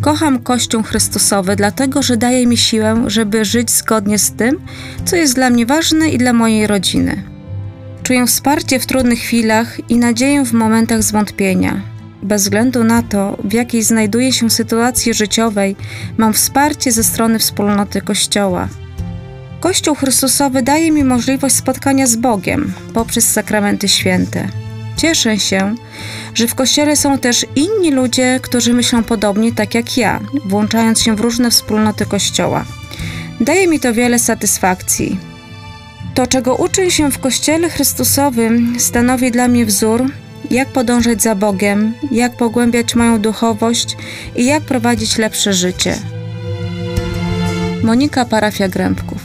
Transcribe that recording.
Kocham Kościół Chrystusowy, dlatego że daje mi siłę, żeby żyć zgodnie z tym, co jest dla mnie ważne i dla mojej rodziny. Czuję wsparcie w trudnych chwilach i nadzieję w momentach zwątpienia. Bez względu na to, w jakiej znajduję się sytuacji życiowej, mam wsparcie ze strony wspólnoty Kościoła. Kościół Chrystusowy daje mi możliwość spotkania z Bogiem poprzez sakramenty święte. Cieszę się, że w kościele są też inni ludzie, którzy myślą podobnie tak jak ja, włączając się w różne wspólnoty kościoła. Daje mi to wiele satysfakcji. To, czego uczę się w Kościele Chrystusowym, stanowi dla mnie wzór, jak podążać za Bogiem, jak pogłębiać moją duchowość i jak prowadzić lepsze życie. Monika Parafia Grębków